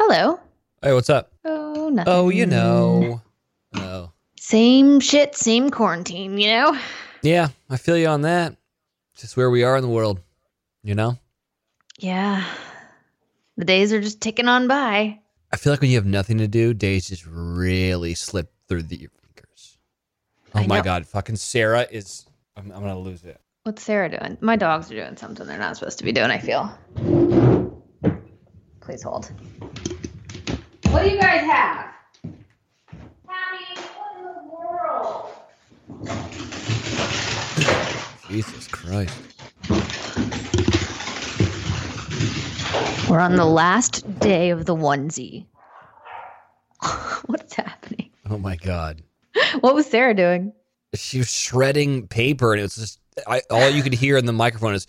Hello. Hey, what's up? Oh, nothing. Oh, you know. Oh. Same shit, same quarantine, you know? Yeah, I feel you on that. It's just where we are in the world, you know? Yeah. The days are just ticking on by. I feel like when you have nothing to do, days just really slip through the, your fingers. Oh I my know. God. Fucking Sarah is. I'm, I'm going to lose it. What's Sarah doing? My dogs are doing something they're not supposed to be doing, I feel. Please hold. What do you guys have? Patty, what in the world? Jesus Christ. We're on the last day of the onesie. What's happening? Oh my God. What was Sarah doing? She was shredding paper, and it was just. I, all you could hear in the microphone is.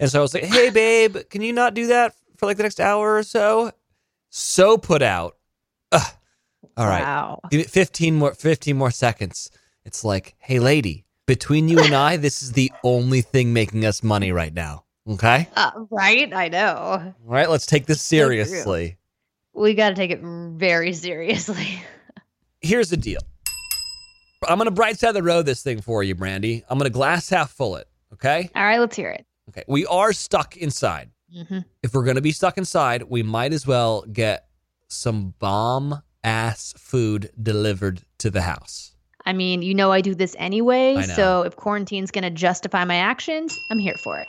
And so I was like, hey, babe, can you not do that for like the next hour or so? So put out. Ugh. All right. Wow. Give it 15 more 15 more seconds. It's like, hey lady, between you and I, this is the only thing making us money right now. Okay? Uh, right? I know. All right, let's take this So seriously. We got to take it very seriously. Here's the deal. I'm gonna bright side of the road this thing for you, Brandi. I'm gonna glass half full it. Okay? All right, let's hear it. Okay. We are stuck inside. hmm If we're gonna be stuck inside, we might as well get some bomb ass food delivered to the house. I mean, you know I do this anyway, so if quarantine's going to justify my actions, I'm here for it.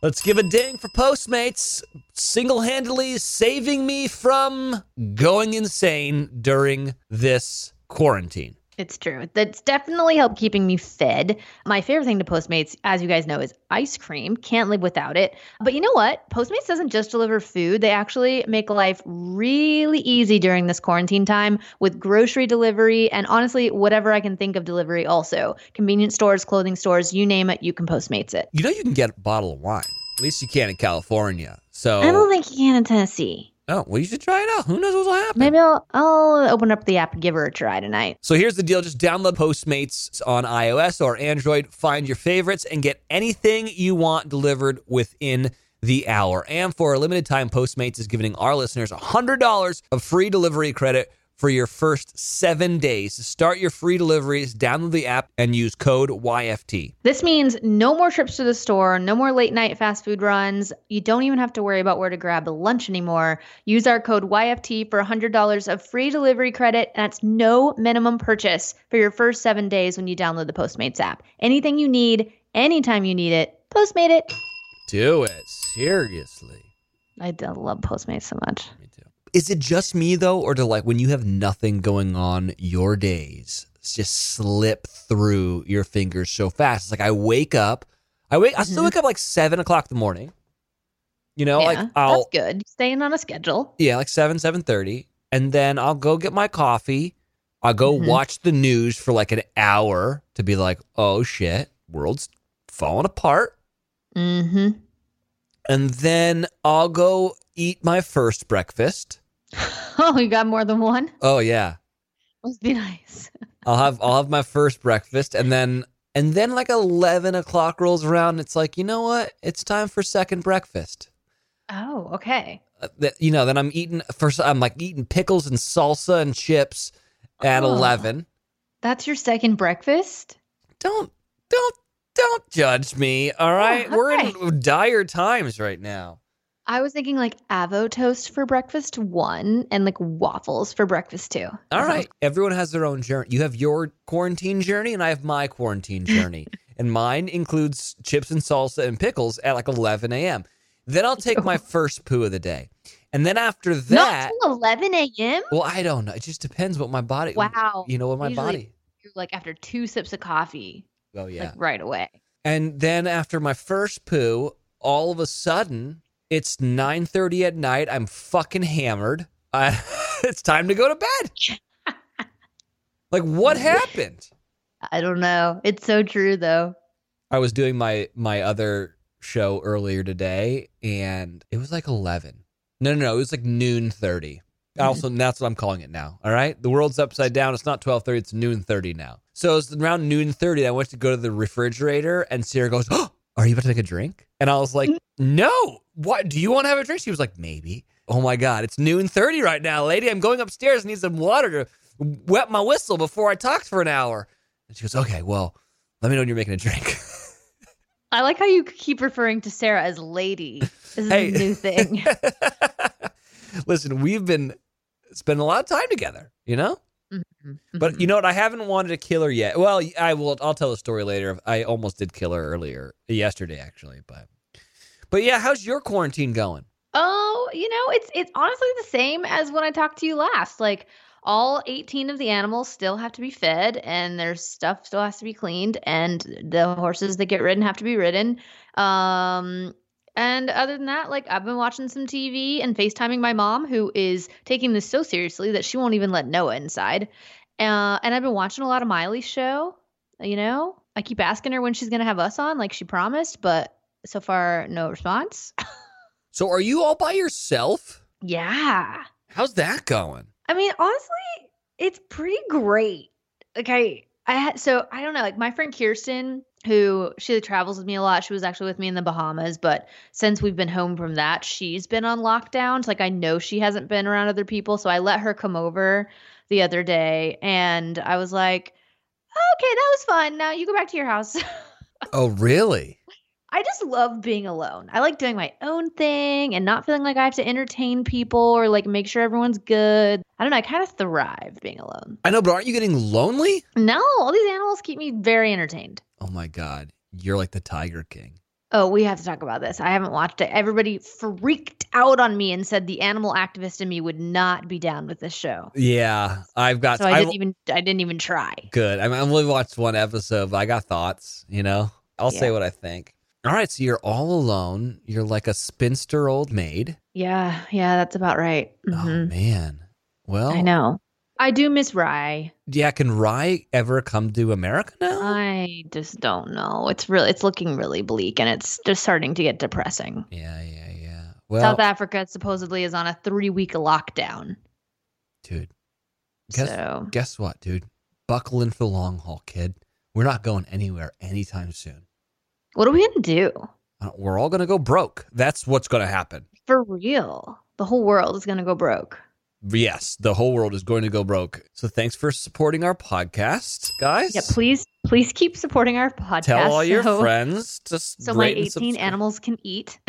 Let's give a ding for Postmates, single handedly saving me from going insane during this quarantine. It's true. That's definitely helped keeping me fed. My favorite thing to Postmates, as you guys know, is ice cream. Can't live without it. But you know what? Postmates doesn't just deliver food, they actually make life really easy during this quarantine time with grocery delivery and honestly, whatever I can think of delivery also. Convenience stores, clothing stores, you name it, you can Postmates it. You know, you can get a bottle of wine. At least you can in California. So, I don't think you can in Tennessee. Oh, well, you should try it out. Who knows what'll happen? Maybe I'll I'll open up the app and give her a try tonight. So here's the deal just download Postmates on iOS or Android, find your favorites, and get anything you want delivered within the hour. And for a limited time, Postmates is giving our listeners $100 of free delivery credit for your first seven days. Start your free deliveries, download the app and use code YFT. This means no more trips to the store, no more late night fast food runs. You don't even have to worry about where to grab lunch anymore. Use our code YFT for $100 of free delivery credit. And that's no minimum purchase for your first seven days when you download the Postmates app. Anything you need, anytime you need it, Postmate it. Do it. Seriously. I love Postmates so much. Me too. Is it just me though, or do like when you have nothing going on, your days just slip through your fingers so fast? It's like I wake up, I wake, I still Mhm. wake up like seven o'clock in the morning. You know, yeah, like I'll that's good. Staying on a schedule. yeah, like seven seven thirty, and then I'll go get my coffee. I'll go Mhm. watch the news for like an hour to be like, oh shit, world's falling apart. Mm-hmm. And then I'll go eat my first breakfast. Oh, you got more than one? Oh yeah. Must be nice. I'll have I'll have my first breakfast and then and then like eleven o'clock rolls around and it's like, you know what? It's time for second breakfast. Oh, okay. Uh, that you know, then I'm eating first I'm like eating pickles and salsa and chips at Oh. eleven. That's your second breakfast? Don't don't don't judge me, all right? We're in dire times right now. I was thinking like avo toast for breakfast one and like waffles for breakfast two. That All sounds right. Everyone has their own journey. You have your quarantine journey, and I have my quarantine journey. and mine includes chips and salsa and pickles at like 11 a.m. Then I'll take my first poo of the day. And then after Not that, till 11 a.m. well, I don't know. It just depends what my body, Wow. you know, what my Usually- body. You're like after two sips of coffee, Oh, yeah. like right away. and then after my first poo, all of a sudden, it's 9.30 at night. I'm fucking hammered. I, it's time to go to bed. like, what happened? I don't know. It's so true though. I was doing my my other show earlier today, and it was like eleven. No, no, no, it was like noon thirty. Also, that's what I'm calling it now. All right, the world's upside down. It's not twelve thirty. It's noon thirty now. So it's around noon thirty. I went to go to the refrigerator, and Sarah goes, "Oh, Are you about to make a drink? And I was like, No. What? Do you want to have a drink? She was like, Maybe. Oh my God. It's noon 30 right now, lady. I'm going upstairs. Need some water to wet my whistle before I talk for an hour. And she goes, Okay, well, let me know when you're making a drink. I like how you keep referring to Sarah as lady. This is Hey. a new thing. Listen, we've been spending a lot of time together, you know? Mhm, But mhm. you know what? I haven't wanted to kill her yet. Well, I will. I'll tell a story later. I almost did kill her earlier, yesterday actually. But, but yeah, how's your quarantine going? Oh, you know, it's it's honestly the same as when I talked to you last. Like all 18 of the animals still have to be fed and their stuff still has to be cleaned and the horses that get ridden have to be ridden. Um and other than that, like I've been watching some TV and FaceTiming my mom who is taking this so seriously that she won't even let Noah inside. Uh and I've been watching a lot of Miley's show, you know? I keep asking her when she's going to have us on like she promised, but so far no response. So, are you all by yourself? yeah. How's that going? I mean, honestly, it's pretty great. Okay, I had so I don't know, like my friend Kirsten, who she travels with me a lot. She was actually with me in the Bahamas, but since we've been home from that, she's been on lockdown. So like I know she hasn't been around other people, so I let her come over the other day, and I was like, "Okay, that was fun. Now you go back to your house." Oh, really? I just love being alone. I like doing my own thing and not feeling like I have to entertain people or like make sure everyone's good. I don't know. I kind of thrive being alone. I know, but aren't you getting lonely? No, all these animals keep me very entertained. Oh my God, you're like the Tiger King. Oh, we have to talk about this. I haven't watched it. Everybody freaked out on me and said the animal activist in me would not be down with this show. Yeah, I've got. So I I've- didn't even I didn't even try. Good. I mean, I've only watched one episode, but I got thoughts. You know, I'll say what I think. All right, so you're all alone. You're like a spinster old maid. Yeah, yeah, that's about right. Oh Mhm. man. Well, I know. I do miss Rye. Yeah, can Rye ever come to America now? I just don't know. It's really it's looking really bleak and it's just starting to get depressing. yeah, yeah, yeah. Well, South Africa supposedly is on a 3-week lockdown. dude, guess so, guess what, dude? Buckle in for the long haul, kid. We're not going anywhere anytime soon. What are we going to do? Uh, We're all gonna go broke. That's what's gonna happen. For real. The whole world is going to go broke. Yes, the whole world is going to go broke. So thanks for supporting our podcast, guys. Yeah, please please keep supporting our podcast. Tell all your so, friends to So my 18 animals can eat.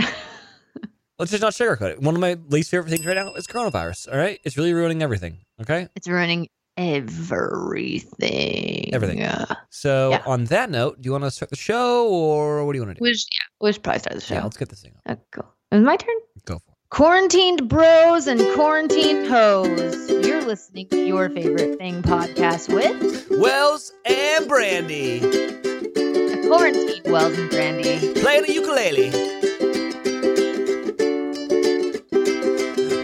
Let's just not sugarcoat it. One of my least favorite things right now is coronavirus. All right, it's really ruining everything. Okay, it's ruining everything. Everything. Yeah. so Yeah. on that note, do you want to start the show or what do you want to do? We should, yeah, we should probably start the show. Yeah, let's get this thing up. Uh, go. Is my turn? Go for it. Quarantined bros and quarantined hoes. You're listening to your favorite thing podcast with Wells and Brandi a quarantined Wells and Brandi. playing the ukulele.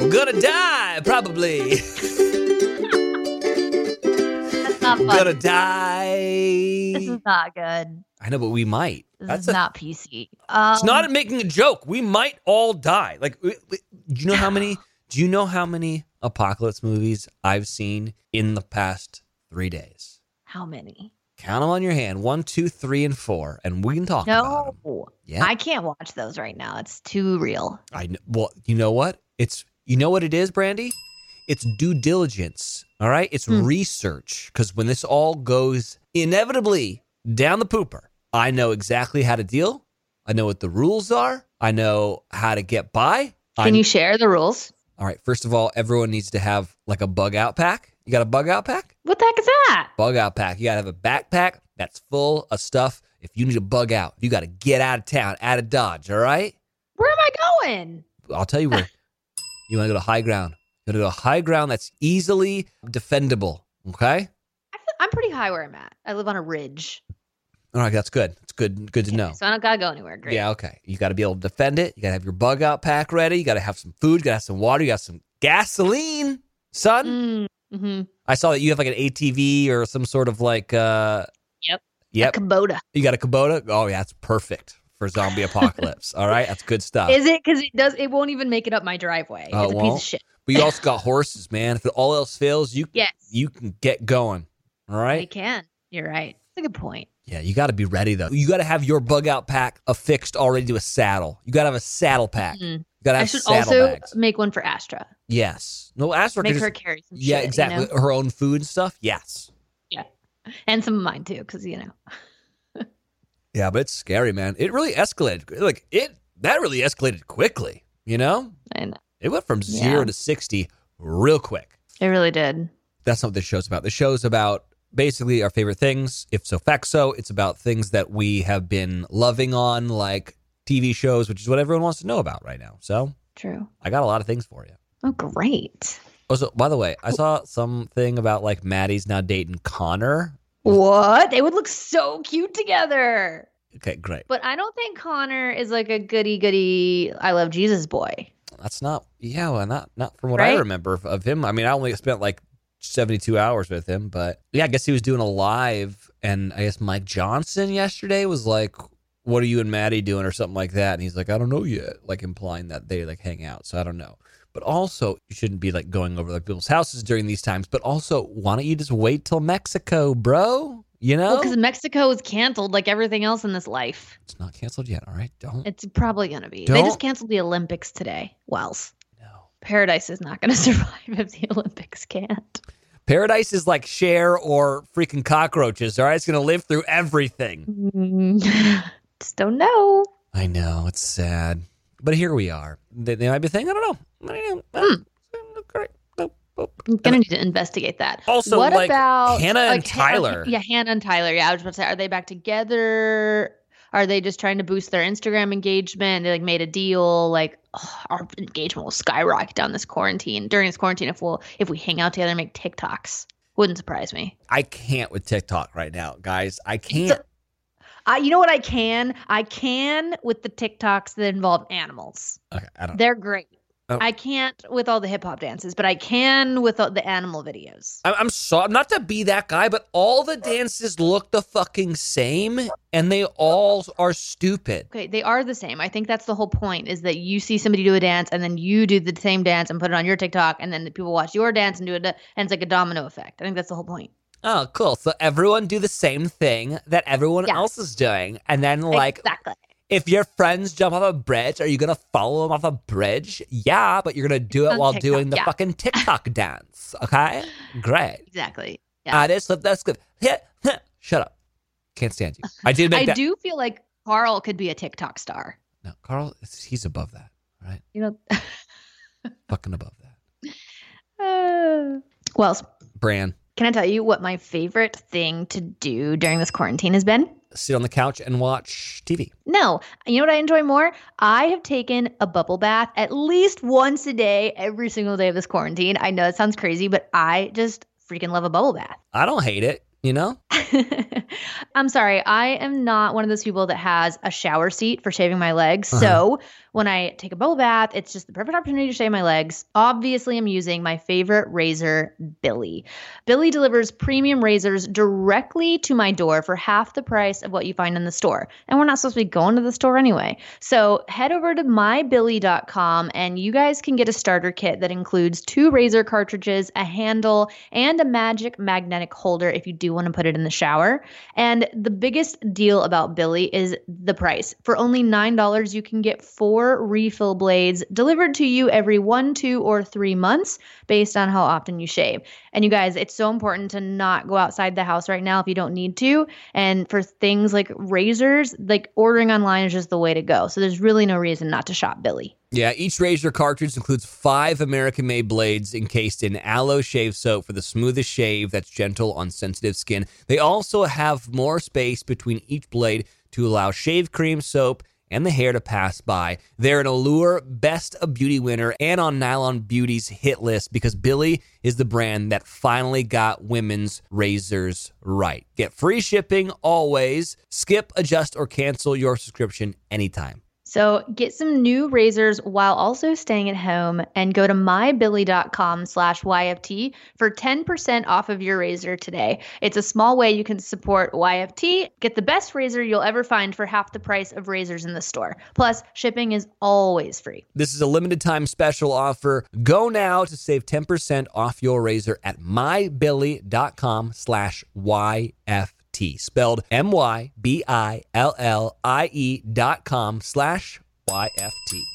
We're gonna die probably. Fun. gonna die. This is not good. I know, but we might. This That's is a not PC. Um, It's not making a joke. We might all die. Like, do you know how many? Do you know how many apocalypse movies I've seen in the past three days? how many? Count them on your hand. One, two, three, and four, and we can talk. No, Yeah, I can't watch those right now. It's too real. I well, you know what? It's you know what it is, Brandi. It's due diligence. All right, it's Hmm. research. Because when this all goes inevitably down the pooper, I know exactly how to deal. I know what the rules are. I know how to get by. Can you share the rules? All right. First of all, everyone needs to have like a bug out pack. You got a bug out pack? What the heck is that? Bug out pack. You got to have a backpack that's full of stuff. If you need to bug out, you got to get out of town, out of Dodge. All right. Where am I going? I'll tell you where. you want to go to high ground. You want to go to high ground that's easily defendable. Okay. I'm pretty high where I'm at. I live on a ridge. All right. That's good. It's good. Good to know. So I don't gotta go anywhere. Great. Yeah. Okay. You got to be able to defend it. You got to have your bug out pack ready. You got to have some food. You got to have some water. You got some gasoline, son. Mm, hmm I saw that you have like an ATV or some sort of like uh Yep. Yep. Kubota. You got a Kubota? Oh yeah, that's perfect for zombie apocalypse. All right, that's good stuff. Is it? Because it does. It won't even make it up my driveway. Oh, it's a piece won't? of shit. But you also got horses, man. If all else fails, you Yes. you can get going. All I can. You're right. That's a good point. Yeah, you got to be ready though. You got to have your bug out pack affixed already to a saddle. You got to have a saddle pack. Mhm. You got to I should also bags. make one for Astra. Yes. No, Astra Make her just- carry some Yeah, shit, you exactly. know? Her own food and stuff. Yes. Yeah, and some of mine too, because you know. Yeah, but it's scary, man. It really escalated. Like it that really escalated quickly, you know? I know. It went from 0 Yeah. to 60 real quick. It really did. That's not what this show's about. The show's about basically our favorite things. If so, fact so. It's about things that we have been loving on, like TV shows, which is what everyone wants to know about right now. So True. I got a lot of things for you. Oh, great. Oh, also, by the way, I saw something about like Maddie's now dating Connor. What? They would look so cute together. Okay, great. But I don't think Connor is like a goody goody I love Jesus boy. That's not, yeah, well, not not from what I remember of, of him. I mean, I only spent like 72 hours with him, but yeah, I guess he was doing a live, and I guess Mike Johnson yesterday was like, "What are you and Maddie doing?" or something like that, and he's like, "I don't know yet," like implying that they like hang out. So I don't know. But also, you shouldn't be like going over like people's houses during these times. But also, why don't you just wait till Mexico, bro? You know, Well, because Mexico is canceled like everything else in this life. it's not canceled yet. All right, don't. It's probably to be. They Don't- just canceled the Olympics today. Wells. no. Paradise is not to survive if the Olympics can't. Paradise is like Cher or freaking cockroaches. All right, it's gonna live through everything. Mm, just don't know. I know it's sad, but here we are. They, they might be thinking, I don't know. I don't know. Hmm. Great. Nope. Nope. I'm gonna need to investigate that. Also, what like, about Hannah and like, Tyler. yeah, Hannah and Tyler. Yeah, I was about to say, are they back together? Are they just trying to boost their Instagram engagement? They like made a deal. Like oh, our engagement will skyrocket down this quarantine during this quarantine if we'll if we hang out together and make TikToks. Wouldn't surprise me. I can't with TikTok right now, guys. I can't. I, you know what I can? I can with the TikToks that involve animals. Okay, I don't. They're great. Oh. I can't with all the hip hop dances, but I can with all the animal videos. I'm, sorry, not to be that guy, but all the dances look the fucking same, and they all are stupid. Okay, they are the same. I think that's the whole point is that you see somebody do a dance and then you do the same dance and put it on your TikTok and then the people watch your dance and do it and it's like a domino effect. I think that's the whole point. Oh, cool. So everyone do the same thing that everyone Yeah. else is doing, and then like exactly. If your friends jump off a bridge, are you gonna follow them off a bridge? Yeah, but you're gonna do it On while TikTok, doing the yeah. fucking TikTok dance. Okay, great. Exactly. Yeah. I just that's good. Yeah, shut up. Can't stand you. I did make I that. do feel like Carl could be a TikTok star. No, Carl, he's above that. Right, You know. fucking above that. Uh, well, Bran, can I tell you what my favorite thing to do during this quarantine has been? Sit on the couch and watch TV. No. You know what I enjoy more? I have taken a bubble bath at least once a day, every single day of this quarantine. I know it sounds crazy, but I just freaking love a bubble bath. I don't hate it. You know, I'm sorry. I am not one of those people that has a shower seat for shaving my legs. Uh-huh. So when I take a bubble bath, it's just the perfect opportunity to shave my legs. Obviously, I'm using my favorite razor, Billie. Billie delivers premium razors directly to my door for half the price of what you find in the store. And we're not supposed to be going to the store anyway. So head over to mybillie.com and you guys can get a starter kit that includes two razor cartridges, a handle, and a magic magnetic holder if you do want to put it in the shower. And the biggest deal about Billie is the price. For only $9, you can get four refill blades delivered to you every one, two, or three months based on how often you shave. And you guys, it's so important to not go outside the house right now if you don't need to. And for things like razors, like ordering online is just the way to go. So there's really no reason not to shop Billie. Yeah, each razor cartridge includes five American made blades encased in aloe shave soap for the smoothest shave that's gentle on sensitive skin. They also have more space between each blade to allow shave cream, soap, and the hair to pass by. They're an Allure Best of Beauty winner and on Nylon Beauty's hit list because Billie is the brand that finally got women's razors right. Get free shipping always. Skip, adjust, or cancel your subscription anytime. So get some new razors while also staying at home and go to mybillie.com slash YFT for 10% off of your razor today. It's a small way you can support YFT. Get the best razor you'll ever find for half the price of razors in the store. Plus, shipping is always free. This is a limited time special offer. Go now to save 10% off your razor at mybillie.com slash YFT. YFT, spelled M Y B I L L I E dot com slash YFT.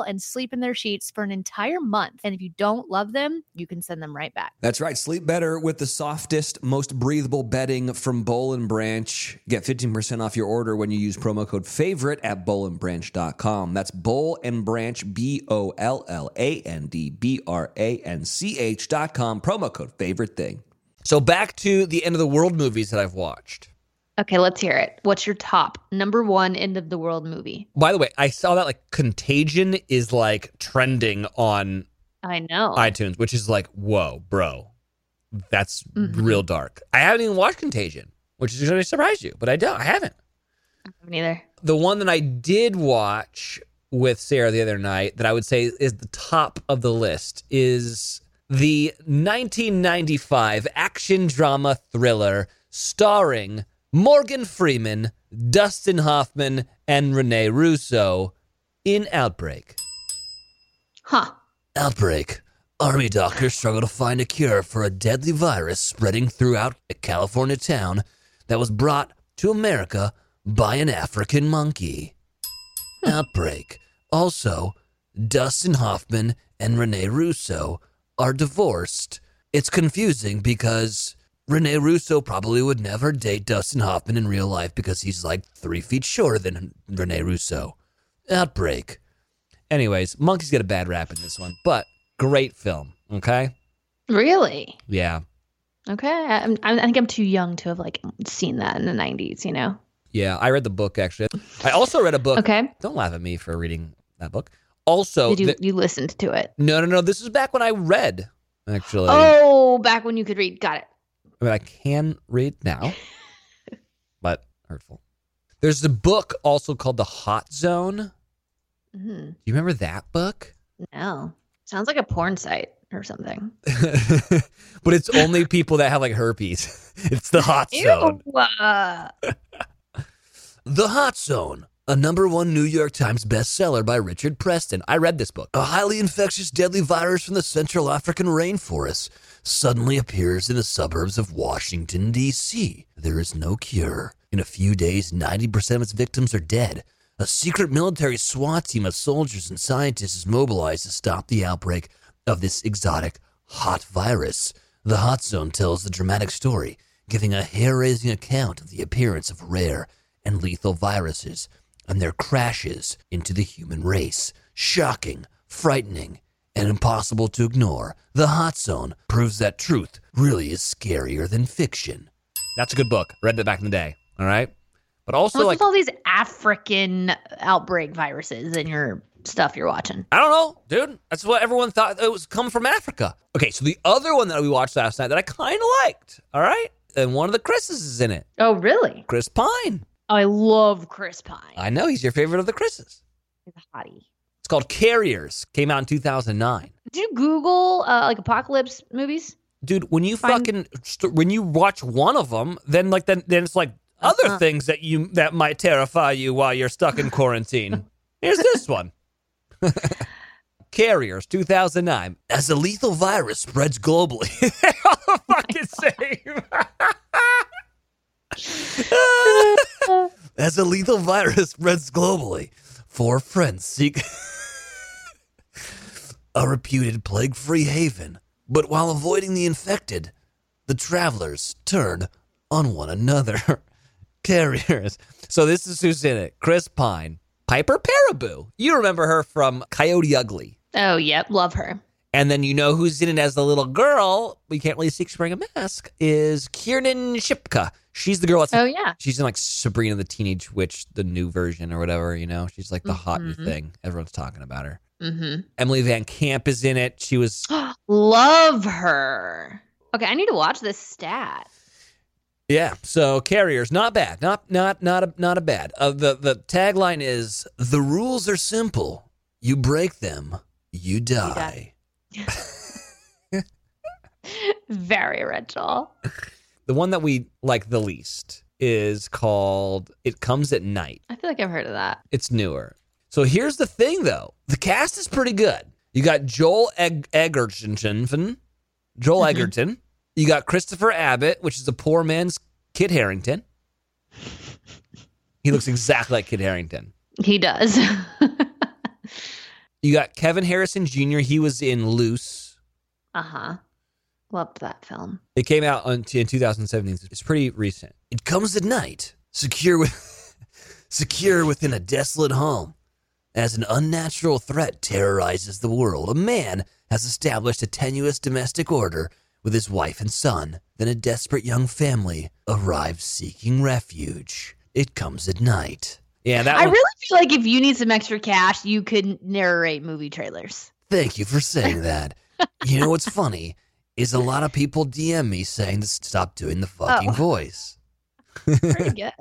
and sleep in their sheets for an entire month. And if you don't love them, you can send them right back. That's right. Sleep better with the softest, most breathable bedding from Boll and Branch. Get 15% off your order when you use promo code favorite at bollandbranch.com. That's Boll and Branch, B O L L A N D B R A N C H.com. Promo code favorite thing. So back to the end of the world movies that I've watched. Okay, let's hear it. What's your top number one end of the world movie? By the way, I saw that like Contagion is like trending on I know. iTunes, which is like, whoa, bro, that's Mhm. real dark. I haven't even watched Contagion, which is going to surprise you, but I don't. I haven't. Neither. The one that I did watch with Sarah the other night that I would say is the top of the list is the 1995 action drama thriller starring Morgan Freeman, Dustin Hoffman, and Rene Russo in Outbreak. Huh. Outbreak. Army doctors struggle to find a cure for a deadly virus spreading throughout a California town that was brought to America by an African monkey. Hmm. Outbreak. Also, Dustin Hoffman and Rene Russo are divorced. It's confusing because Rene Russo probably would never date Dustin Hoffman in real life because he's like three feet shorter than Rene Russo. Outbreak. Anyways, monkeys get a bad rap in this one, but great film. Okay. Really? Yeah. Okay. I, I'm, I think I'm too young to have like seen that in the 90s, you know? Yeah. I read the book actually. I also read a book. Okay. Don't laugh at me for reading that book. Also, Did you, th- you listened to it? no, no, no. This is back when I read, actually. Oh, back when you could read. Got it. I mean, I can read now, but hurtful. There's a book also called The Hot Zone. Mm-hmm. Do you remember that book? No. Sounds like a porn site or something. but it's only people that have like herpes. It's the Hot Zone. Ew. Uh, The Hot Zone, a number one New York Times bestseller by Richard Preston. I read this book. A highly infectious, deadly virus from the Central African rainforest suddenly appears in the suburbs of Washington, D.C. There is no cure. In a few days, 90% of its victims are dead. A secret military SWAT team of soldiers and scientists is mobilized to stop the outbreak of this exotic hot virus. The Hot Zone tells the dramatic story, giving a hair raising account of the appearance of rare and lethal viruses and their crashes into the human race. Shocking, frightening, and impossible to ignore. The Hot Zone proves that truth really is scarier than fiction. That's a good book. Read it back in the day. All right. But also, what's like, with all these African outbreak viruses in your stuff you're watching? I don't know, dude. That's what everyone thought it was come from Africa. Okay, so the other one that we watched last night that I kind of liked, all right? And one of the Chris's is in it. Oh, really? Chris Pine. Oh, I love Chris Pine. I know he's your favorite of the Chris's. He's a hottie. Called Carriers. Came out in 2009. Did you Google uh, like apocalypse movies? Dude, when you Fine. fucking st- when you watch one of them, then like then then it's like other Uh-huh. things that you that might terrify you while you're stuck in quarantine. Here's this one. Carriers, 2009. As a lethal virus spreads globally. They're all the fucking same. As a lethal virus spreads globally, four friends seek a reputed plague free haven. But while avoiding the infected, the travelers turn on one another. Carriers. So this is who's in it Chris Pine, Piper Perabo. You remember her from Coyote Ugly. Oh, yep. Love her. And then you know who's in it as the little girl. We can't really see wearing a mask. Is Kiernan Shipka. She's the girl that's Oh, yeah. she's in like Sabrina the Teenage Witch, the new version or whatever. You know, she's like the hot new thing. Everyone's talking about her. Mm-hmm. Emily Van Camp is in it. She was Love her. Okay, I need to watch this stat. yeah. So carriers, not bad. Not not not a not a bad. Uh, the the tagline is the rules are simple. You break them, you die. die. Very original. The one that we like the least is called "It Comes at Night." I feel like I've heard of that. It's newer. So here's the thing, though. The cast is pretty good. You got Joel Eg- Edgerton, Joel Mhm. Edgerton. You got Christopher Abbott, which is a poor man's Kit Harington. He looks exactly like Kit Harington. He does. You got Kevin Harrison Jr. He was in Luce. uh huh. Loved that film. It came out on, in 2017. It's pretty recent. It comes at night, secure with, secure within a desolate home. As an unnatural threat terrorizes the world, a man has established a tenuous domestic order with his wife and son. Then a desperate young family arrives seeking refuge. It comes at night. Yeah, that I one. really feel like if you need some extra cash, you could narrate movie trailers. Thank you for saying that. you know what's funny is a lot of people DM me saying to stop doing the fucking Oh. voice. Pretty good.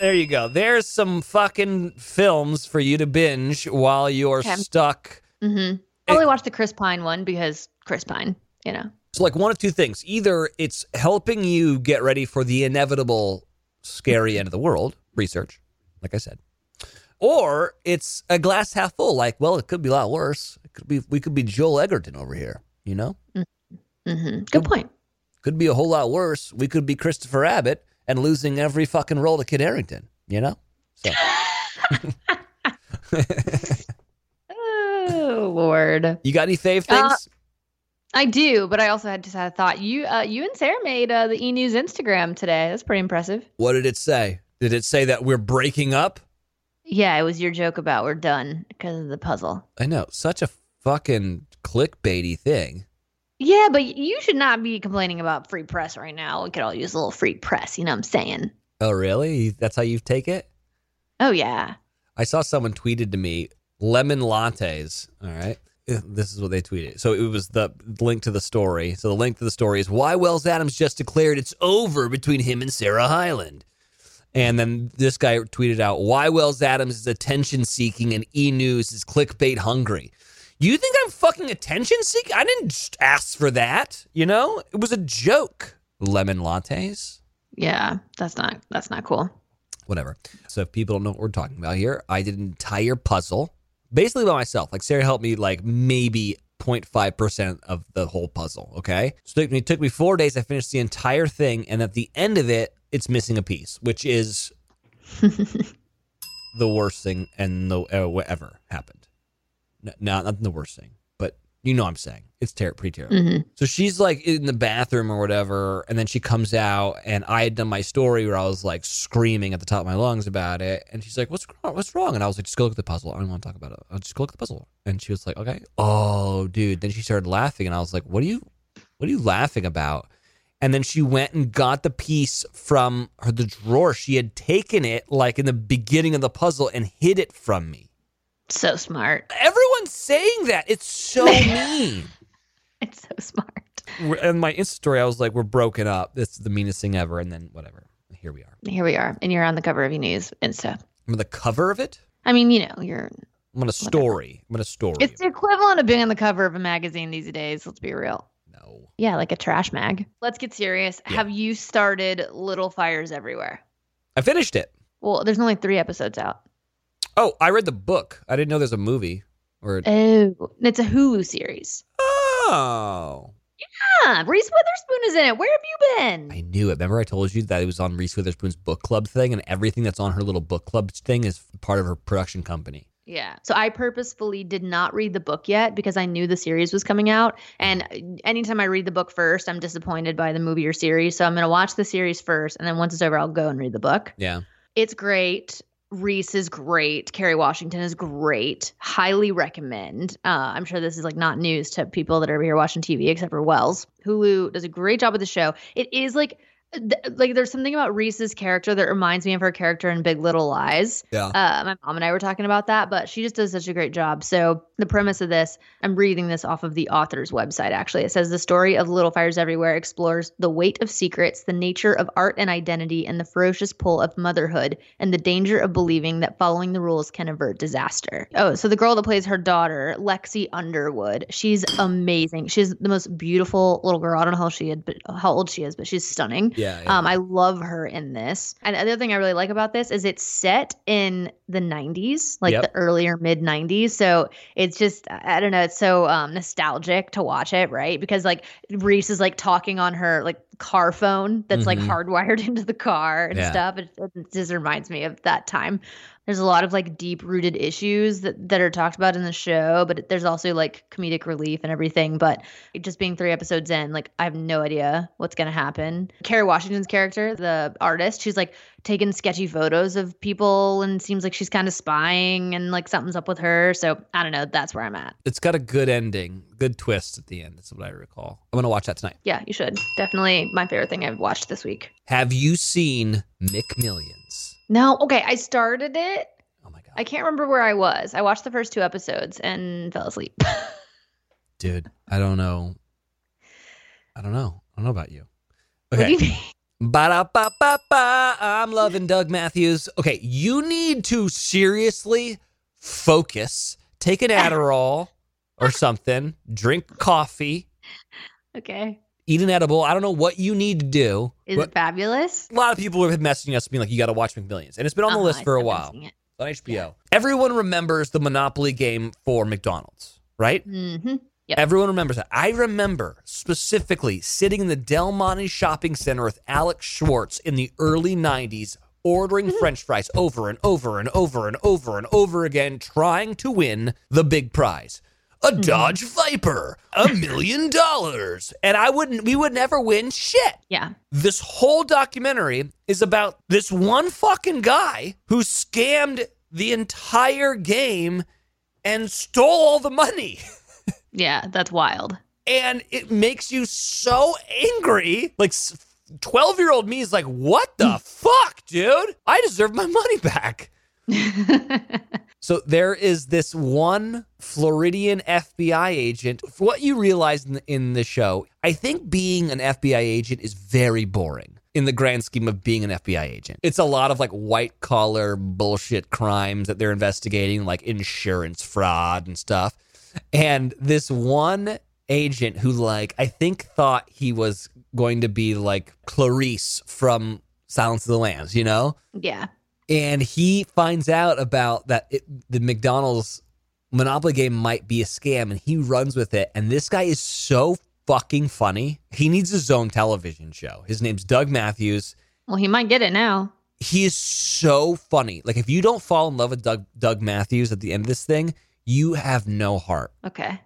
There you go. There's some fucking films for you to binge while you're Okay. stuck. Mm-hmm. Probably watch the Chris Pine one because Chris Pine, you know. So, like, one of two things. Either it's helping you get ready for the inevitable scary end of the world, research, like I said, or it's a glass half full. Like, well, it could be a lot worse. It could be, we could be Joel Edgerton over here, you know? Mm-hmm. Good point. Could be a whole lot worse. We could be Christopher Abbott and losing every fucking role to Kit Harington, you know? So, Oh Lord, you got any fave Uh, things? I do, but I also had just had a thought. You, uh, you and Sarah made uh, the E News Instagram today. That's pretty impressive. what did it say? Did it say that we're breaking up? Yeah, it was your joke about we're done because of the puzzle. I know, such a fucking clickbaity thing. Yeah, but you should not be complaining about free press right now. We could all use a little free press. You know what I'm saying? Oh, really? That's how you take it? Oh yeah. I saw someone tweeted to me lemon lattes. All right. Uh, This is what they tweeted. So it was the link to the story. So the link to the story is why Wells Adams just declared it's over between him and Sarah Hyland. And then this guy tweeted out why Wells Adams is attention seeking and E News is clickbait hungry. You think I'm fucking attention seeking? I didn't ask for that. You know, it was a joke. Lemon lattes Yeah, that's not that's not cool. whatever. So if people don't know what we're talking about here, I did an entire puzzle basically by myself. Like Sarah helped me like maybe 0.5% of the whole puzzle. Okay. So it took me, it took me four days. I finished the entire thing. And at the end of it, it's missing a piece, which is the worst thing and the uh, whatever happened. No, no, not the worst thing, you know what I'm saying. It's ter- pretty terrible. hmm So she's like in the bathroom or whatever, and then she comes out, and I had done my story where I was like screaming at the top of my lungs about it, and she's like, "What's wrong? What's wrong?" And I was like, "Just go look at the puzzle. I don't want to talk about it. I'll just go look at the puzzle." And she was like, "Okay." Oh, dude. Then she started laughing, and I was like, "What are you? What are you laughing about?" And then she went and got the piece from her the drawer. She had taken it like in the beginning of the puzzle and hid it from me. So smart. Everyone's saying that. It's so mean. It's so smart. We're- my Insta story, I was like, "We're broken up. This is the meanest thing ever." And then whatever. Here we are. Here we are, and you're on the cover of your News Insta. I'm on the cover of it. I mean, you know, you're. I'm on a story. I'm on a story. It's the equivalent of being on the cover of a magazine these days. Let's be real. no. Yeah, like a trash mag. Let's get serious. Yeah. Have you started Little Fires Everywhere? I finished it. Well, there's only three episodes out. Oh, I read the book. I didn't know there's a movie. Or Oh, it's a Hulu series. oh, Yeah, Reese Witherspoon is in it. Where have you been? I knew it. Remember, I told you that it was on Reese Witherspoon's book club thing, and everything that's on her little book club thing is part of her production company. Yeah. So I purposefully did not read the book yet because I knew the series was coming out. And anytime I read the book first, I'm disappointed by the movie or series. So I'm going to watch the series first. And then once it's over, I'll go and read the book. Yeah. It's great. Reese is great. Kerry Washington is great. Highly recommend. Uh, I'm sure this is like not news to people that are here watching TV, except for Wells. Hulu does a great job with the show. It is like th- like there's something about Reese's character that reminds me of her character in Big Little Lies. Yeah. Uh, my mom and I were talking about that, but she just does such a great job. So the premise of this, I'm reading this off of the author's website. Actually, it says the story of Little Fires Everywhere explores the weight of secrets, the nature of art and identity, and the ferocious pull of motherhood, and the danger of believing that following the rules can avert disaster. Oh, so the girl that plays her daughter, Lexi Underwood, she's amazing. She's the most beautiful little girl. I don't know how she had, but how old she is, but she's stunning. Yeah. yeah. Um, I love her in this. And the other thing I really like about this is it's set in the 90s, like Yep. the earlier mid 90s. So it's just, I don't know, it's so um, nostalgic to watch it, right? Because like Reese is like talking on her like car phone that's like Mhm. hardwired into the car and Yeah. stuff. It, it just reminds me of that time. There's a lot of like deep rooted issues that, that are talked about in the show, but there's also like comedic relief and everything. But just being three episodes in, like I have no idea what's gonna happen. Kerry Washington's character, the artist, she's like taking sketchy photos of people and seems like she's kind of spying and like something's up with her. So I don't know. That's where I'm at. it's got a good ending, good twist at the end. That's what I recall. I'm gonna watch that tonight. Yeah, you should. Definitely my favorite thing I've watched this week. Have you seen McMillions? No, okay, I started it. Oh my god, I can't remember where I was. I watched the first two episodes and fell asleep. dude. I don't know. I don't know. I don't know about you. What do Okay. you mean? Ba-da-ba-ba-ba. I'm loving Doug Matthews. Okay, you need to seriously focus. Take an Adderall or something. Drink coffee. Okay. Eat an edible. I don't know what you need to do. Is it fabulous? a lot of people have been messaging us being like, you got to watch McMillions. And it's been on the Uh-huh, list for a while on HBO. Everyone remembers the Monopoly game for McDonald's, right? Mhm. Yep. Everyone remembers that. I remember specifically sitting in the Del Monte shopping center with Alex Schwartz in the early 90s, ordering french fries over and over and over and over and over again, trying to win the big prize. A mm-hmm. Dodge Viper, a million dollars. And I wouldn't, we would never win shit. Yeah. This whole documentary is about this one fucking guy who scammed the entire game and stole all the money. Yeah, that's wild. and it makes you so angry. Like 12 year old me is like, what the fuck, dude? I deserve my money back. So there is this one Floridian FBI agent. For what you realize in the, in the show, I think being an FBI agent is very boring in the grand scheme of being an FBI agent. It's a lot of like white collar bullshit crimes that they're investigating, like insurance fraud and stuff. And this one agent who, like, I think thought he was going to be like Clarice from Silence of the Lambs, you know? yeah. And he finds out about that it, the McDonald's Monopoly game might be a scam, and he runs with it. And this guy is so fucking funny. He needs his own television show. His name's Doug Mathews. Well, he might get it now. He is so funny. Like if you don't fall in love with Doug Doug Mathews at the end of this thing, you have no heart. Okay.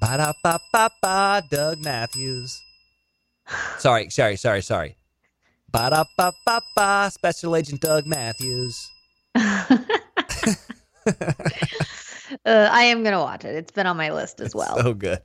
Ba da ba ba ba. Doug Mathews. Sorry, sorry, sorry, sorry. Ba da ba ba ba. Special Agent Doug Mathews. Uh, I am gonna watch it. It's been on my list as well. So good.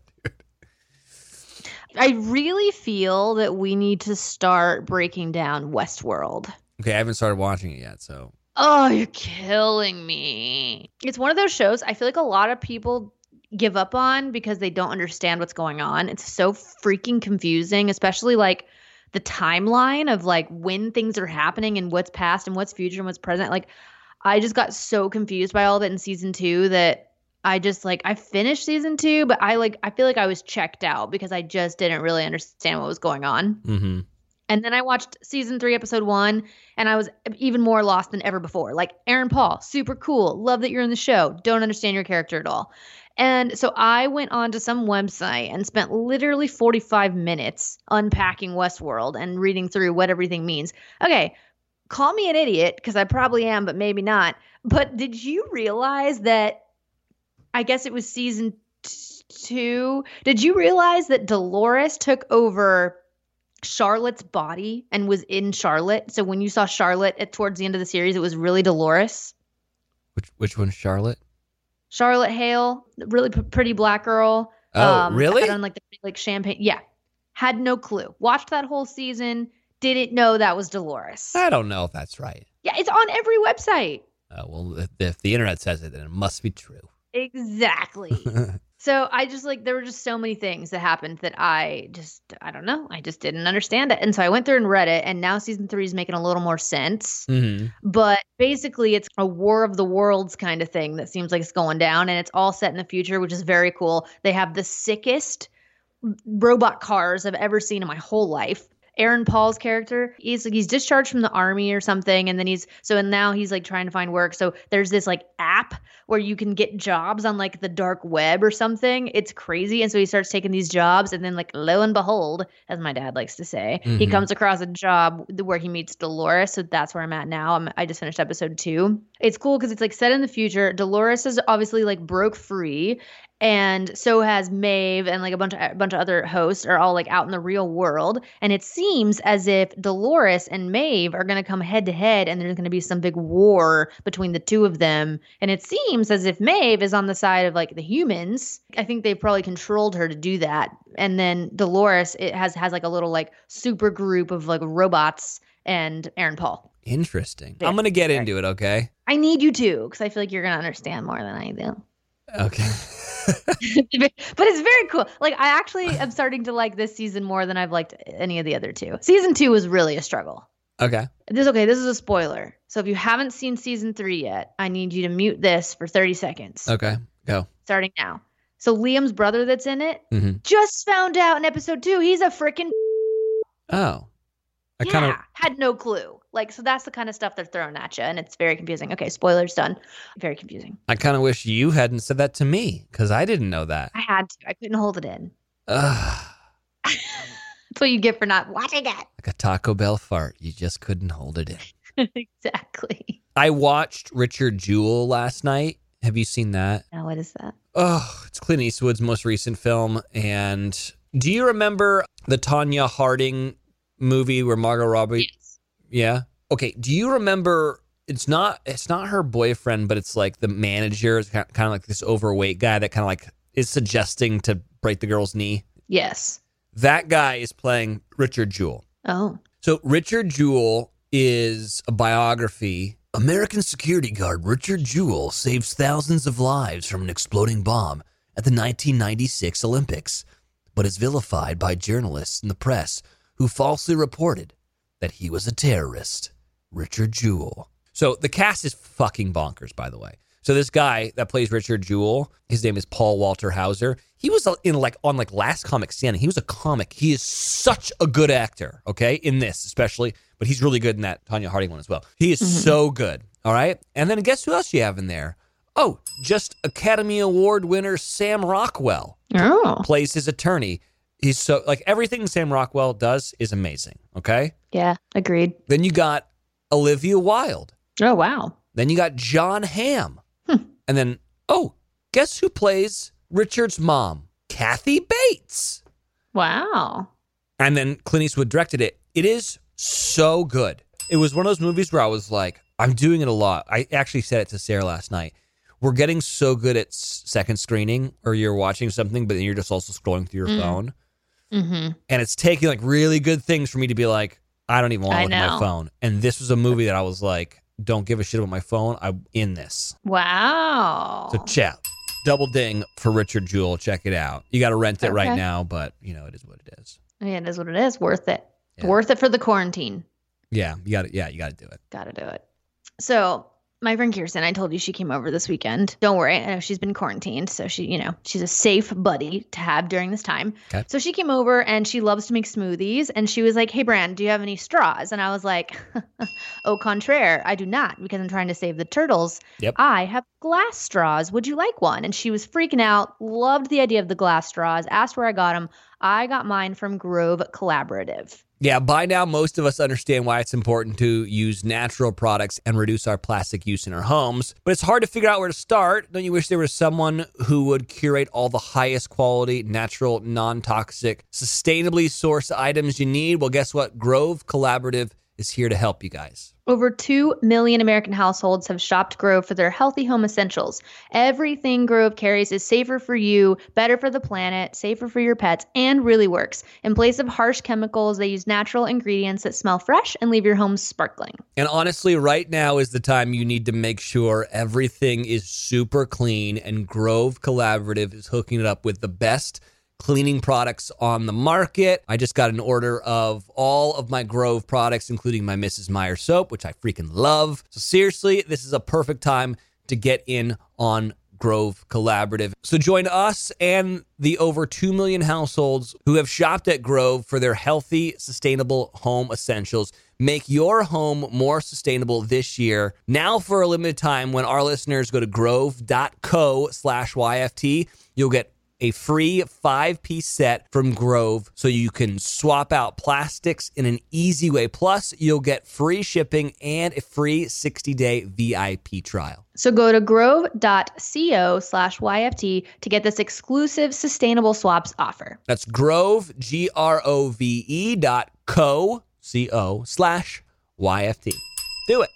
I really feel that we need to start breaking down Westworld. Okay, I haven't started watching it yet, so Oh, you're killing me. It's one of those shows I feel like a lot of people give up on because they don't understand what's going on. It's so freaking confusing, especially like the timeline of like when things are happening and what's past and what's future and what's present. Like I just got so confused by all of it in season 2 that I just like I finished season 2, but I like I feel like I was checked out because I just didn't really understand what was going on. mm-hmm. And then I watched season three, episode one, and I was even more lost than ever before. Like Aaron Paul, super cool. Love that you're in the show. Don't understand your character at all. And so I went on to some website and spent literally 45 minutes unpacking Westworld and reading through what everything means. Okay, call me an idiot because I probably am, but maybe not. But did you realize that? I guess it was season two. Did you realize that Dolores took over Charlotte's body and was in Charlotte. So when you saw Charlotte at towards the end of the series, it was really Dolores. Which which one's Charlotte? Charlotte Hale, really p- pretty black girl. Oh, really? Had on like the like champagne. Yeah, had no clue. Watched that whole season. Didn't know that was Dolores. I don't know if that's right. Yeah, it's on every website. Uh, well, if, if the internet says it, then it must be true. Exactly. so I just like there were just so many things that happened that I just I don't know. I just didn't understand it. And so I went through and read it and now season 3 is making a little more sense. hmm But basically it's a war of the worlds kind of thing that seems like it's going down and it's all set in the future, which is very cool. They have the sickest robot cars I've ever seen in my whole life. Aaron Paul's character, he's like he's discharged from the army or something, and then he's so and now he's like trying to find work. So there's this like app where you can get jobs on like the dark web or something. It's crazy, and so he starts taking these jobs, and then like lo and behold, as my dad likes to say, he Mhm. comes across a job where he meets Dolores. So that's where I'm at now. I'm, I just finished episode two. It's cool because it's like set in the future. Dolores is obviously like broke free, and so has Maeve and like a bunch of a bunch of other hosts are all like out in the real world. And it seems as if Dolores and Maeve are going to come head to head, and there's going to be some big war between the two of them. And it seems as if Maeve is on the side of like the humans. I think they've probably controlled her to do that. And then Dolores it has has like a little like super group of like robots and Aaron Paul. Interesting. Yeah. I'm gonna get into it. Okay. I need you to because I feel like you're gonna understand more than I do. Okay. but it's very cool. Like I actually am starting to like this season more than I've liked any of the other two. Season two was really a struggle. okay. This okay. This is a spoiler. So if you haven't seen season three yet, I need you to mute this for 30 seconds. Okay. Go. Starting now. So Liam's brother that's in it mm-hmm. just found out in episode two he's a freaking Oh. I yeah, kind of. had no clue. Like so that's the kind of stuff they're throwing at you, and it's very confusing. Okay, spoilers done. Very confusing. I kind of wish you hadn't said that to me because I didn't know that. I had to. I couldn't hold it in. Ugh. That's what you get for not watching it. Like a Taco Bell fart. You just couldn't hold it in. exactly. I watched Richard Jewell last night. Have you seen that? Now what is that? Oh, it's Clint Eastwood's most recent film. And do you remember the Tonya Harding movie where Margot Robbie? Yes. Yeah. Okay. Do you remember? It's not. It's not her boyfriend, but it's like the manager. It's kind of like this overweight guy that kind of like is suggesting to break the girl's knee. Yes. That guy is playing Richard Jewell. Oh. So Richard Jewell is a biography. American security guard Richard Jewell saves thousands of lives from an exploding bomb at the 1996 Olympics, but is vilified by journalists and the press who falsely reported that he was a terrorist. Richard Jewell. So the cast is fucking bonkers, by the way. So this guy that plays Richard Jewell, his name is Paul Walter Hauser. He was in like on like Last Comic Standing. He was a comic. He is such a good actor. Okay, in this especially, but he's really good in that Tonya Harding one as well. He is mm-hmm. so good. All right, and then guess who else you have in there? Oh, just Academy Award winner Sam Rockwell Oh. plays his attorney. He's so like everything Sam Rockwell does is amazing. Okay, Yeah. Agreed. then you got Olivia Wilde. Oh wow. Then you got Jon Hamm. Hmm. And then, oh, guess who plays Richard's mom? Kathy Bates. Wow. And then Clint Eastwood directed it. It is so good. It was one of those movies where I was like, I'm doing it a lot. I actually said it to Sarah last night. We're getting so good at second screening, or you're watching something, but then you're just also scrolling through your Mm. phone. Mm-hmm. And it's taking like really good things for me to be like, I don't even want to look at my phone. And this was a movie that I was like, don't give a shit about my phone. I'm in this. Wow. So chat, double ding for Richard Jewell. Check it out. You got to rent it right now, but you know it is what it is. yeah, it is what it is. Worth it. Yeah. Worth it for the quarantine. Yeah, you got to. Yeah, you got to do it. Got to do it. So my friend Kirsten, I told you she came over this weekend. Don't worry, I know she's been quarantined, so she, you know, she's a safe buddy to have during this time. Okay. So she came over and she loves to make smoothies, and she was like, "Hey, Brand, do you have any straws?" And I was like, "Au contraire, I do not, because I'm trying to save the turtles. Yep. I have glass straws. Would you like one?" And she was freaking out, loved the idea of the glass straws, asked where I got them. I got mine from Grove Collaborative. Yeah, by now, most of us understand why it's important to use natural products and reduce our plastic use in our homes. But it's hard to figure out where to start. Don't you wish there was someone who would curate all the highest quality, natural, non toxic, sustainably sourced items you need? Well, guess what? Grove Collaborative is here to help you guys. Over 2 million American households have shopped Grove for their healthy home essentials. Everything Grove carries is safer for you, better for the planet, safer for your pets, and really works. In place of harsh chemicals, they use natural ingredients that smell fresh and leave your home sparkling. And honestly, right now is the time you need to make sure everything is super clean, and Grove Collaborative is hooking it up with the best cleaning products on the market. I just got an order of all of my Grove products, including my Mrs. Meyer soap, which I freaking love. So, seriously, this is a perfect time to get in on Grove Collaborative. So, join us and the over 2 million households who have shopped at Grove for their healthy, sustainable home essentials. Make your home more sustainable this year. Now, for a limited time, when our listeners go to grove.co slash YFT, you'll get a free five piece set from Grove so you can swap out plastics in an easy way. Plus, you'll get free shipping and a free 60 day VIP trial. So go to grove.co slash YFT to get this exclusive sustainable swaps offer. That's Grove, G R O V E dot co, C O slash YFT. Do it.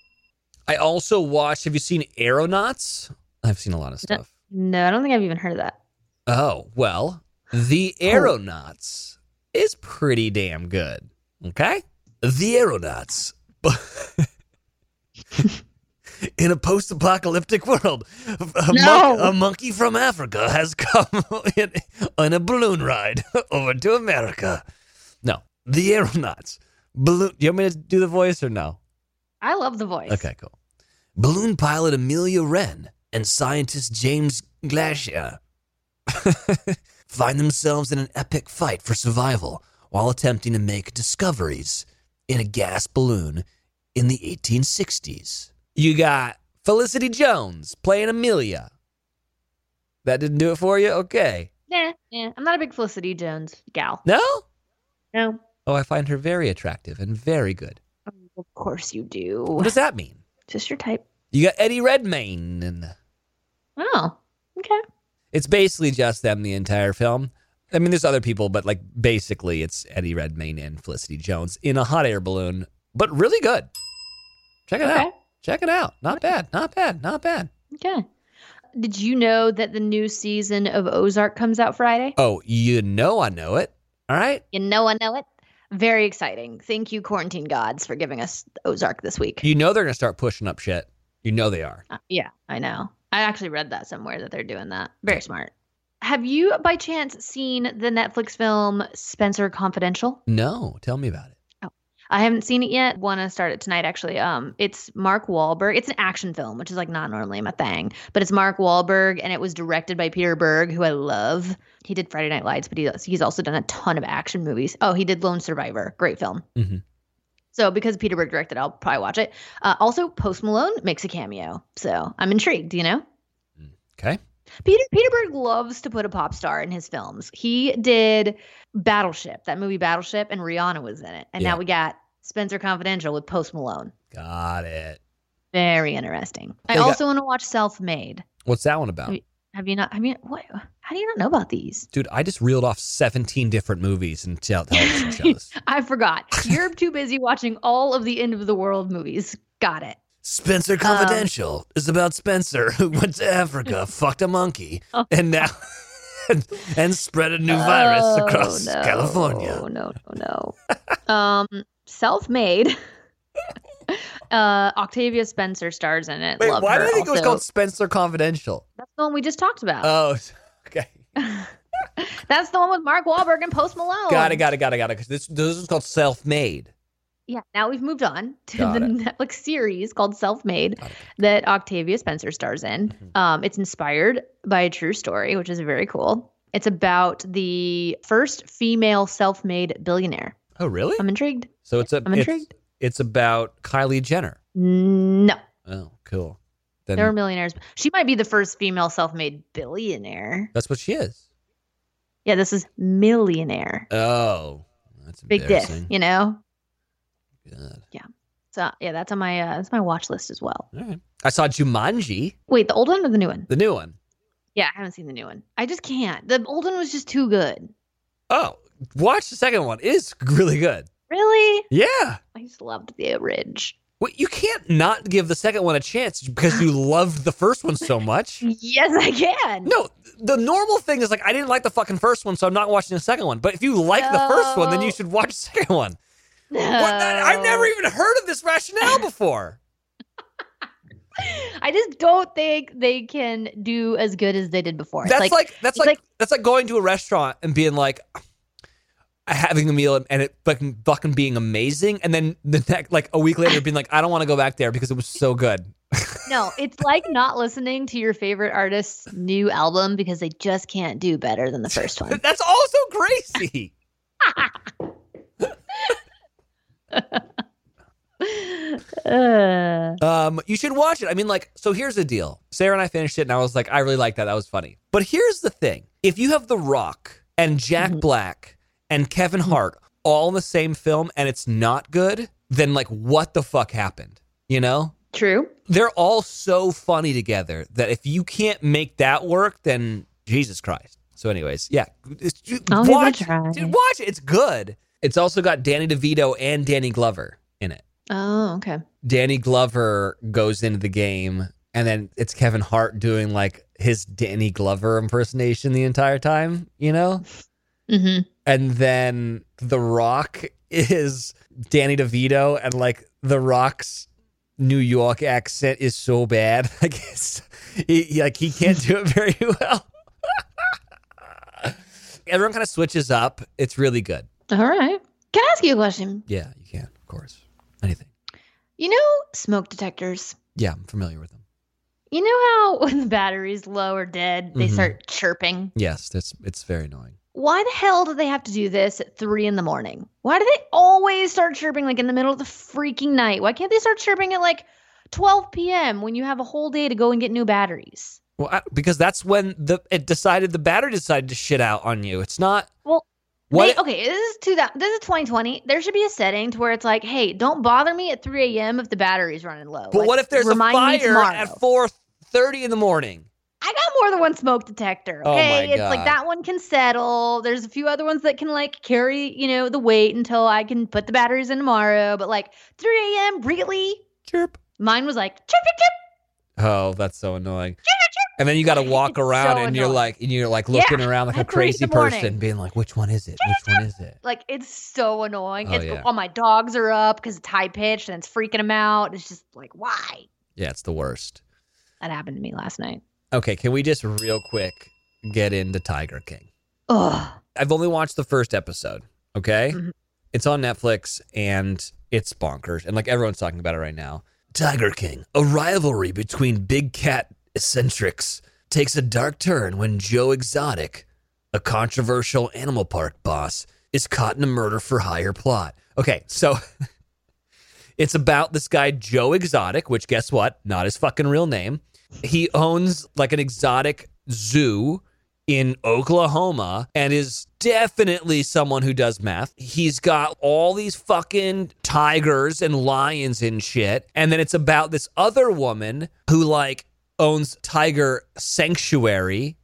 I also watched, have you seen Aeronauts? I've seen a lot of stuff. No, I don't think I've even heard of that. Oh, well, The oh. Aeronauts is pretty damn good. Okay? The Aeronauts. In a post apocalyptic world, a, No. mon- a monkey from Africa has come in, on a balloon ride over to America. No, The Aeronauts. Balloon. Do you want me to do the voice or no? I love the voice. Okay, cool. Balloon pilot Amelia Wren and scientist James Glaisher find themselves in an epic fight for survival while attempting to make discoveries in a gas balloon in the 1860s. You got Felicity Jones playing Amelia. That didn't do it for you? Okay. Yeah, yeah. I'm not a big Felicity Jones gal. No? No. Oh, I find her very attractive and very good. Of course you do. What does that mean? Just your type. You got Eddie Redmayne and Oh, okay. It's basically just them the entire film. I mean, there's other people, but like basically it's Eddie Redmayne and Felicity Jones in a hot air balloon, but really good. Check it Okay. out. Check it out. Not bad. Not bad. Not bad. Okay. Did you know that the new season of Ozark comes out Friday? Oh, you know I know it. All right. You know I know it. Very exciting. Thank you, quarantine gods, for giving us Ozark this week. You know they're gonna start pushing up shit. You know they are. Uh, yeah, I know. I actually read that somewhere that they're doing that. Very smart. Have you, by chance, seen the Netflix film Spenser Confidential? No, tell me about it. I haven't seen it yet. Want to start it tonight, actually. Um, it's Mark Wahlberg. It's an action film, which is like not normally my thing, but it's Mark Wahlberg, and it was directed by Peter Berg, who I love. He did Friday Night Lights, but he, he's also done a ton of action movies. Oh, he did Lone Survivor. Great film. Mhm. So because Peter Berg directed, I'll probably watch it. Uh, also, Post Malone makes a cameo, so I'm intrigued. You know. Okay. Peter Peter Berg loves to put a pop star in his films. He did Battleship, that movie Battleship, and Rihanna was in it. And Yeah. now we got Spenser Confidential with Post Malone. Got it. Very interesting. I They got- also want to watch Self Made. What's that one about? Have you not? I mean, What? How do you not know about these? Dude, I just reeled off 17 different movies and tel- television shows. I forgot. You're too busy watching all of the end of the world movies. Got it. Spenser Um, Confidential is about Spencer who went to Africa, fucked a monkey, Oh. and now and spread a new virus Oh, across no. California. No, no, no. um, self-made. uh, Octavia Spencer stars in it. Wait, Love why her do I think it was called Spenser Confidential? That's the one we just talked about. Oh, okay. That's the one with Mark Wahlberg and Post Malone. Got it, got it, got it, got it. Because this, this is called Self Made. Yeah. Now we've moved on to Got the it. Netflix series called Self Made that Octavia Spencer stars in. Mhm. Um, it's inspired by a true story, which is very cool. It's about the first female self-made billionaire. Oh, really? I'm intrigued. So it's a I'm intrigued. it's about Kylie Jenner. No, Oh, cool. Then there are millionaires. She might be the first female self-made billionaire. that's what she is. Yeah, this is millionaire. Oh, That's a big diff, you know. God. Yeah. So yeah, that's on my uh, that's my watch list as well. All right. I saw Jumanji, Wait, the old one or the new one? the new one. Yeah, I haven't seen the new one. I just can't. The old one was just too good. Oh, watch the second one. It is really good. Really? Yeah. I just loved the Ridge. Well, you can't not give the second one a chance because you loved the first one so much. Yes, I can. No, the normal thing is like I didn't like the fucking first one, so I'm not watching the second one. But if you like the first one, then you should watch the second one. No. What? I've never even heard of this rationale before. I just don't think they can do as good as they did before. That's like, that's like, like- that's like going to a restaurant and being like having a meal and it fucking fucking being amazing, and then the next like a week later being like I don't want to go back there because it was so good. no, it's like not listening to your favorite artist's new album because they just can't do better than the first one. That's also crazy. Uh, Um, you should watch it. I mean, like, so here's the deal. Sarah and I finished it, and I was like, I really like that. That was funny. But here's the thing: if you have The Rock and Jack Mhm. Black and Kevin Hart all in the same film, and it's not good, then like, what the fuck happened? You know? true. They're all so funny together that if you can't make that work, then Jesus Christ. So, anyways, yeah, it's, I'll give it a try. dude, watch it. It's good. It's also got Danny DeVito and Danny Glover in it. Oh, okay. Danny Glover goes into the game, and then it's Kevin Hart doing like his Danny Glover impersonation the entire time, you know? hmm And then The Rock is Danny DeVito, and like The Rock's New York accent is so bad. I guess he, he- like he can't do it very well. Everyone kind of switches up. It's really good. All right. Can I ask you a question? Yeah, you can, of course. Anything. You know smoke detectors. Yeah, I'm familiar with them. You know how when the battery's low or dead, they Mhm. start chirping? Yes, that's it's very annoying. Why the hell do they have to do this at three in the morning? Why do they always start chirping like in the middle of the freaking night? Why can't they start chirping at like 12 p.m. when you have a whole day to go and get new batteries? Well, I, because that's when the it decided the battery decided to shit out on you. It's not Well, what. They- okay, this is two that this is 2020. There should be a setting to where it's like, hey, don't bother me at 3 a.m. if the battery's running low. but Like, what if there's a fire at four thirty in the morning? I got more than one smoke detector. Oh Okay, my it's like that one can settle. There's a few other ones that can like carry, you know, the weight until I can put the batteries in tomorrow. But like 3 a.m. really? Chirp. Mine was like chirp chirp chirp. Oh, that's so annoying. Chirp, chirp. And then you got to walk It's around so and you're like, and you're like looking around like a at three in crazy person, being like, which one is it? Which one is it? Like it's so annoying. Oh, it's yeah. all my dogs are up because it's high pitched and it's freaking them out. It's just like why? Yeah, it's the worst. That happened to me last night. Okay, can we just real quick get into Tiger King? Ugh. I've only watched the first episode. Okay, Mhm. it's on Netflix and it's bonkers, and like everyone's talking about it right now. Tiger King, a rivalry between big cat eccentrics, takes a dark turn when Joe Exotic, a controversial animal park boss, is caught in a murder for hire plot. Okay, so it's about this guy Joe Exotic, which guess what? Not his fucking real name. He owns like an exotic zoo in Oklahoma and is definitely someone who does meth. He's got all these fucking tigers and lions and shit. And then it's about this other woman who like owns Tiger Sanctuary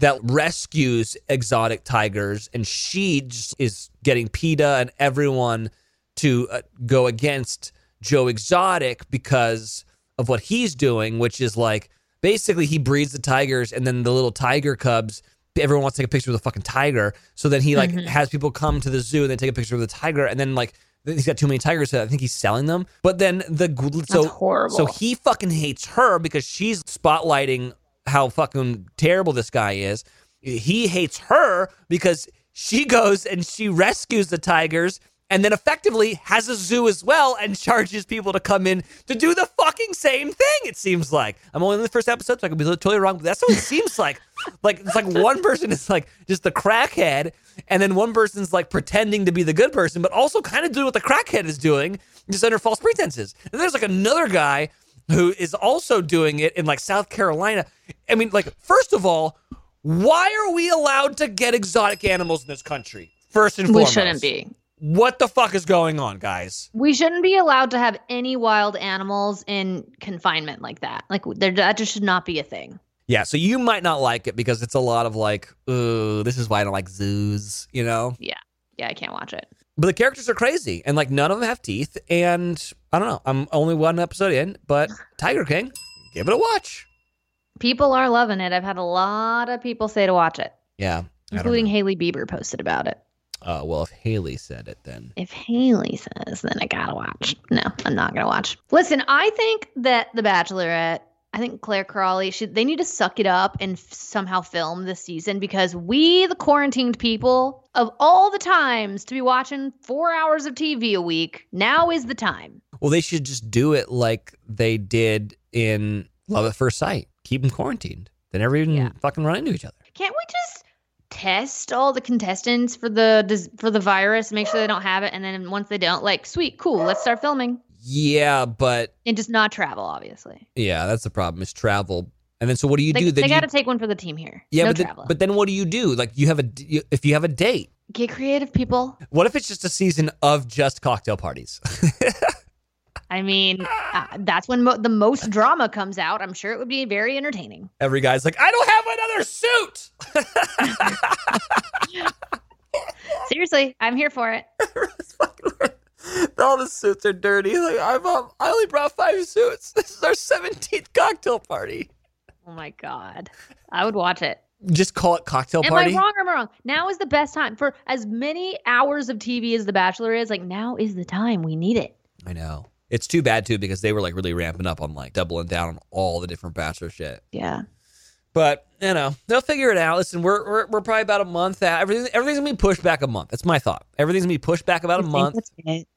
that rescues exotic tigers and she just is getting PETA and everyone to uh, go against Joe Exotic because of what he's doing, which is like basically he breeds the tigers and then the little tiger cubs. Everyone wants to take a picture with a fucking tiger, so then he like Mhm. has people come to the zoo and they take a picture with the tiger, and then like he's got too many tigers, so I think he's selling them. But then the so so he fucking hates her because she's spotlighting how fucking terrible this guy is. He hates her because she goes and she rescues the tigers and then effectively has a zoo as well and charges people to come in to do the fucking same thing, it seems like. I'm only in the first episode, so I could be totally wrong, but that's what it seems like. Like it's like one person is like just the crackhead, and then one person's like pretending to be the good person, but also kind of doing what the crackhead is doing, just under false pretenses. And there's like another guy who is also doing it in like South Carolina. I mean, like, first of all, why are we allowed to get exotic animals in this country? First and foremost, we shouldn't be. What the fuck is going on, guys? We shouldn't be allowed to have any wild animals in confinement like that. Like there, that just should not be a thing. Yeah, so you might not like it because it's a lot of like, ooh, this is why I don't like zoos, you know? Yeah, Yeah, I can't watch it. But the characters are crazy and like none of them have teeth. And I don't know, I'm only one episode in, but Tiger King, give it a watch. People are loving it. I've had a lot of people say to watch it, Yeah. Including. Hailey Bieber posted about it. Uh, well, if Hailey said it, then If Hailey says, then I gotta watch. No, I'm not gonna watch. Listen, I think that The Bachelorette, I think Clare Crawley should they need to suck it up and f- somehow film this season because we, the quarantined people, of all the times to be watching four hours of TV a week, now is the time. well, they should just do it like they did in Love at First Sight. Keep them quarantined. They never even Yeah. fucking run into each other. Can't we just test all the contestants for the for the virus, make sure they don't have it, and then once they don't, like, sweet, cool, let's start filming Yeah, but and just not travel, obviously. yeah, that's the problem is travel. And then so what do you They, do? Then they you- got to take one for the team here. yeah, no but then, traveling. but then what do you do? Like you have a you- if you have a date. Get creative, people. What if it's just a season of just cocktail parties? I mean, uh, that's when mo- the most drama comes out. I'm sure it would be very entertaining. Every guy's like, I don't have another suit. Seriously, I'm here for it. All the suits are dirty. Like I've um, I only brought five suits. This is our seventeenth cocktail party. Oh my god, I would watch it. Just call it cocktail Am party. Am I wrong or am I wrong? Now is the best time for as many hours of TV as The Bachelor is. Like now is the time. We need it. I know. It's too bad too because they were like really ramping up on like doubling down on all the different bachelor shit. Yeah. But you know they'll figure it out. Listen, we're we're, we're probably about a month out. Everything everything's gonna be pushed back a month. That's my thought. Everything's gonna be pushed back about a I month. that's it.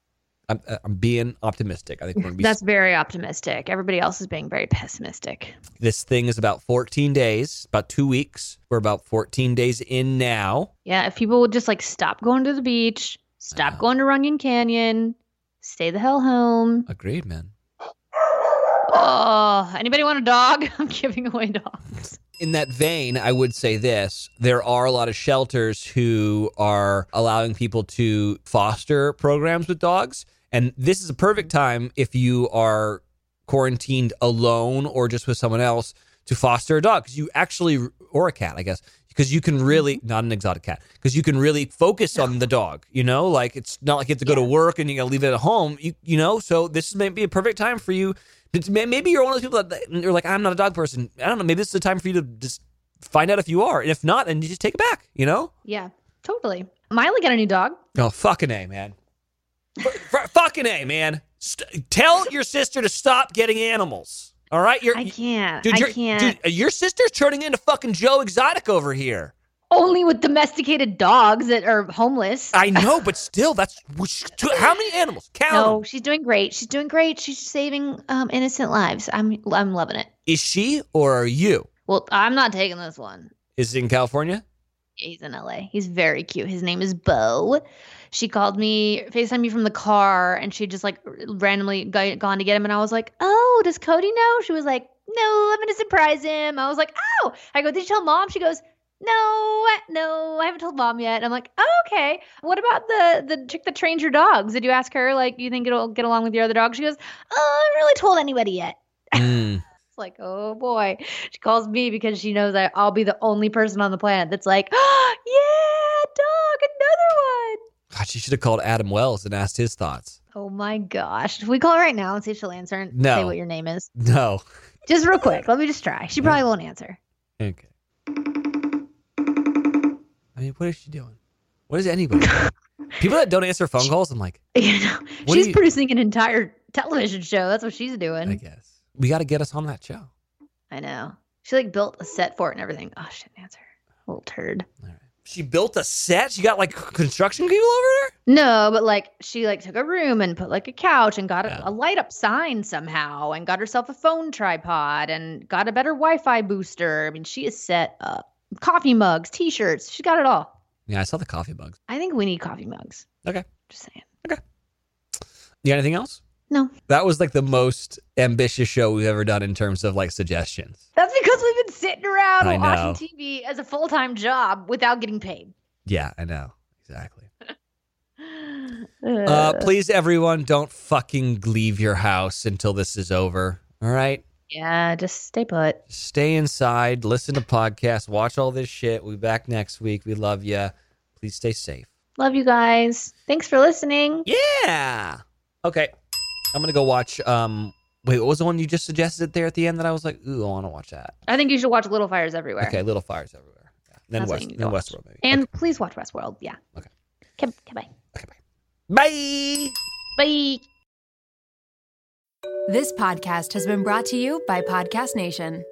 I'm, uh, I'm being optimistic. I think we're gonna be. That's very optimistic. Everybody else is being very pessimistic. this thing is about 14 days, about two weeks. We're about 14 days in now. Yeah, if people would just like stop going to the beach, stop going to Runyon Canyon, stay the hell home. Agreed, man. Oh, anybody want a dog? I'm giving away dogs. in that vein, I would say this there are a lot of shelters who are allowing people to foster programs with dogs. And this is a perfect time if you are quarantined alone or just with someone else to foster a dog because you actually, or a cat, I guess, because you can really, mm-hmm. not an exotic cat, because you can really focus on the dog, you know? Like it's not like you have to go to work and you got to leave it at home, you, you know? So this may be a perfect time for you. Maybe you're one of those people that you're like, I'm not a dog person. I don't know. Maybe this is the time for you to just find out if you are. And if not, then you just take it back, you know? Yeah, totally. Miley got a new dog. Oh, fucking A, man. F- fucking A, man. St- tell your sister to stop getting animals. All right? You're, I can't. Dude, I can't. dude, your sister's turning into fucking Joe Exotic over here. Only with domesticated dogs that are homeless. I know, but still, that's how many animals? Count. no, she's doing great. She's doing great. She's saving um, innocent lives. I'm I'm loving it. Is she or are you? Well, I'm not taking this one. Is it in California? He's in LA. He's very cute. His name is Bo. She called me, FaceTime me from the car, and she just like randomly go- gone to get him. And I was like, Oh, does Cody know? She was like, No, I'm going to surprise him. I was like, Oh, I go, Did you tell mom? She goes, No, no, I haven't told mom yet. I'm like, oh, Okay. What about the the chick that trains your dogs? Did you ask her, like, you think it'll get along with your other dogs? She goes, Oh, I haven't really told anybody yet. Mm. It's like, oh boy. She calls me because she knows I, I'll be the only person on the planet that's like, oh, yeah, dog, another one. God, she should have called Adam Wells and asked his thoughts. Oh my gosh. Should we call her right now and see if she'll answer and No. say what your name is? No. Just real quick. Let me just try. She probably won't answer. Okay. I mean, what is she doing? What is anybody doing? People that don't answer phone calls, I'm like, You know, she's you- producing an entire television show. That's what she's doing. I guess. We got to get us on that show. I know. She like built a set for it and everything. Oh, she didn't answer. Little turd. All right. She built a set. She got like construction people over there. No, but like she like took a room and put like a couch and got a, Yeah. a light up sign somehow and got herself a phone tripod and got a better Wi-Fi booster. I mean, she is set up. Coffee mugs, t-shirts, she got it all. Yeah, I saw the coffee mugs. I think we need coffee mugs. Okay. Just saying. Okay. You got anything else? No. That was like the most ambitious show we've ever done in terms of like suggestions. That's because we've sitting around I watching TV as a full-time job without getting paid. Yeah, I know. Exactly. Uh, please, everyone, don't fucking leave your house until this is over. All right. yeah, just stay put. Stay inside, listen to podcasts, watch all this shit. We'll be back next week. We love you. Please stay safe. Love you guys. Thanks for listening. Yeah. Okay. I'm gonna go watch. Um. Wait, what was the one you just suggested there at the end that I was like, ooh, I want to watch that. I think you should watch Little Fires Everywhere. Okay, Little Fires everywhere. Yeah. Then That's West, then watch. Westworld maybe. And please watch Westworld. Yeah. Okay. Okay, okay, bye. okay, bye. Bye. Bye. This podcast has been brought to you by Podcast Nation.